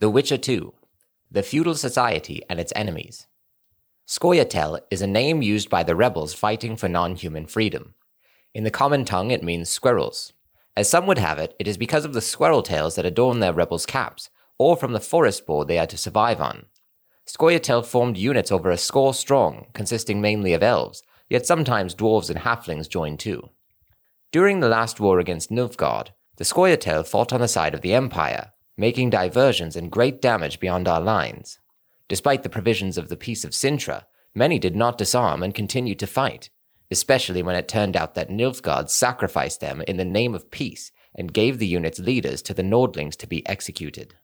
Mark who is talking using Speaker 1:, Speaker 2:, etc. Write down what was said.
Speaker 1: The Witcher 2 The Feudal Society and Its Enemies. Scoia'tael is a name used by the rebels fighting for non human freedom. In the common tongue, it means squirrels. As some would have it, it is because of the squirrel tails that adorn their rebels' caps, or from the forest board they are to survive on. Scoia'tael formed units over a score strong, consisting mainly of elves, yet sometimes dwarves and halflings joined too. During the last war against Nilfgaard, the Scoia'tael fought on the side of the Empire, making diversions and great damage beyond our lines. Despite the provisions of the Peace of Cintra, many did not disarm and continued to fight, especially when it turned out that Nilfgaard sacrificed them in the name of peace and gave the unit's leaders to the Nordlings to be executed.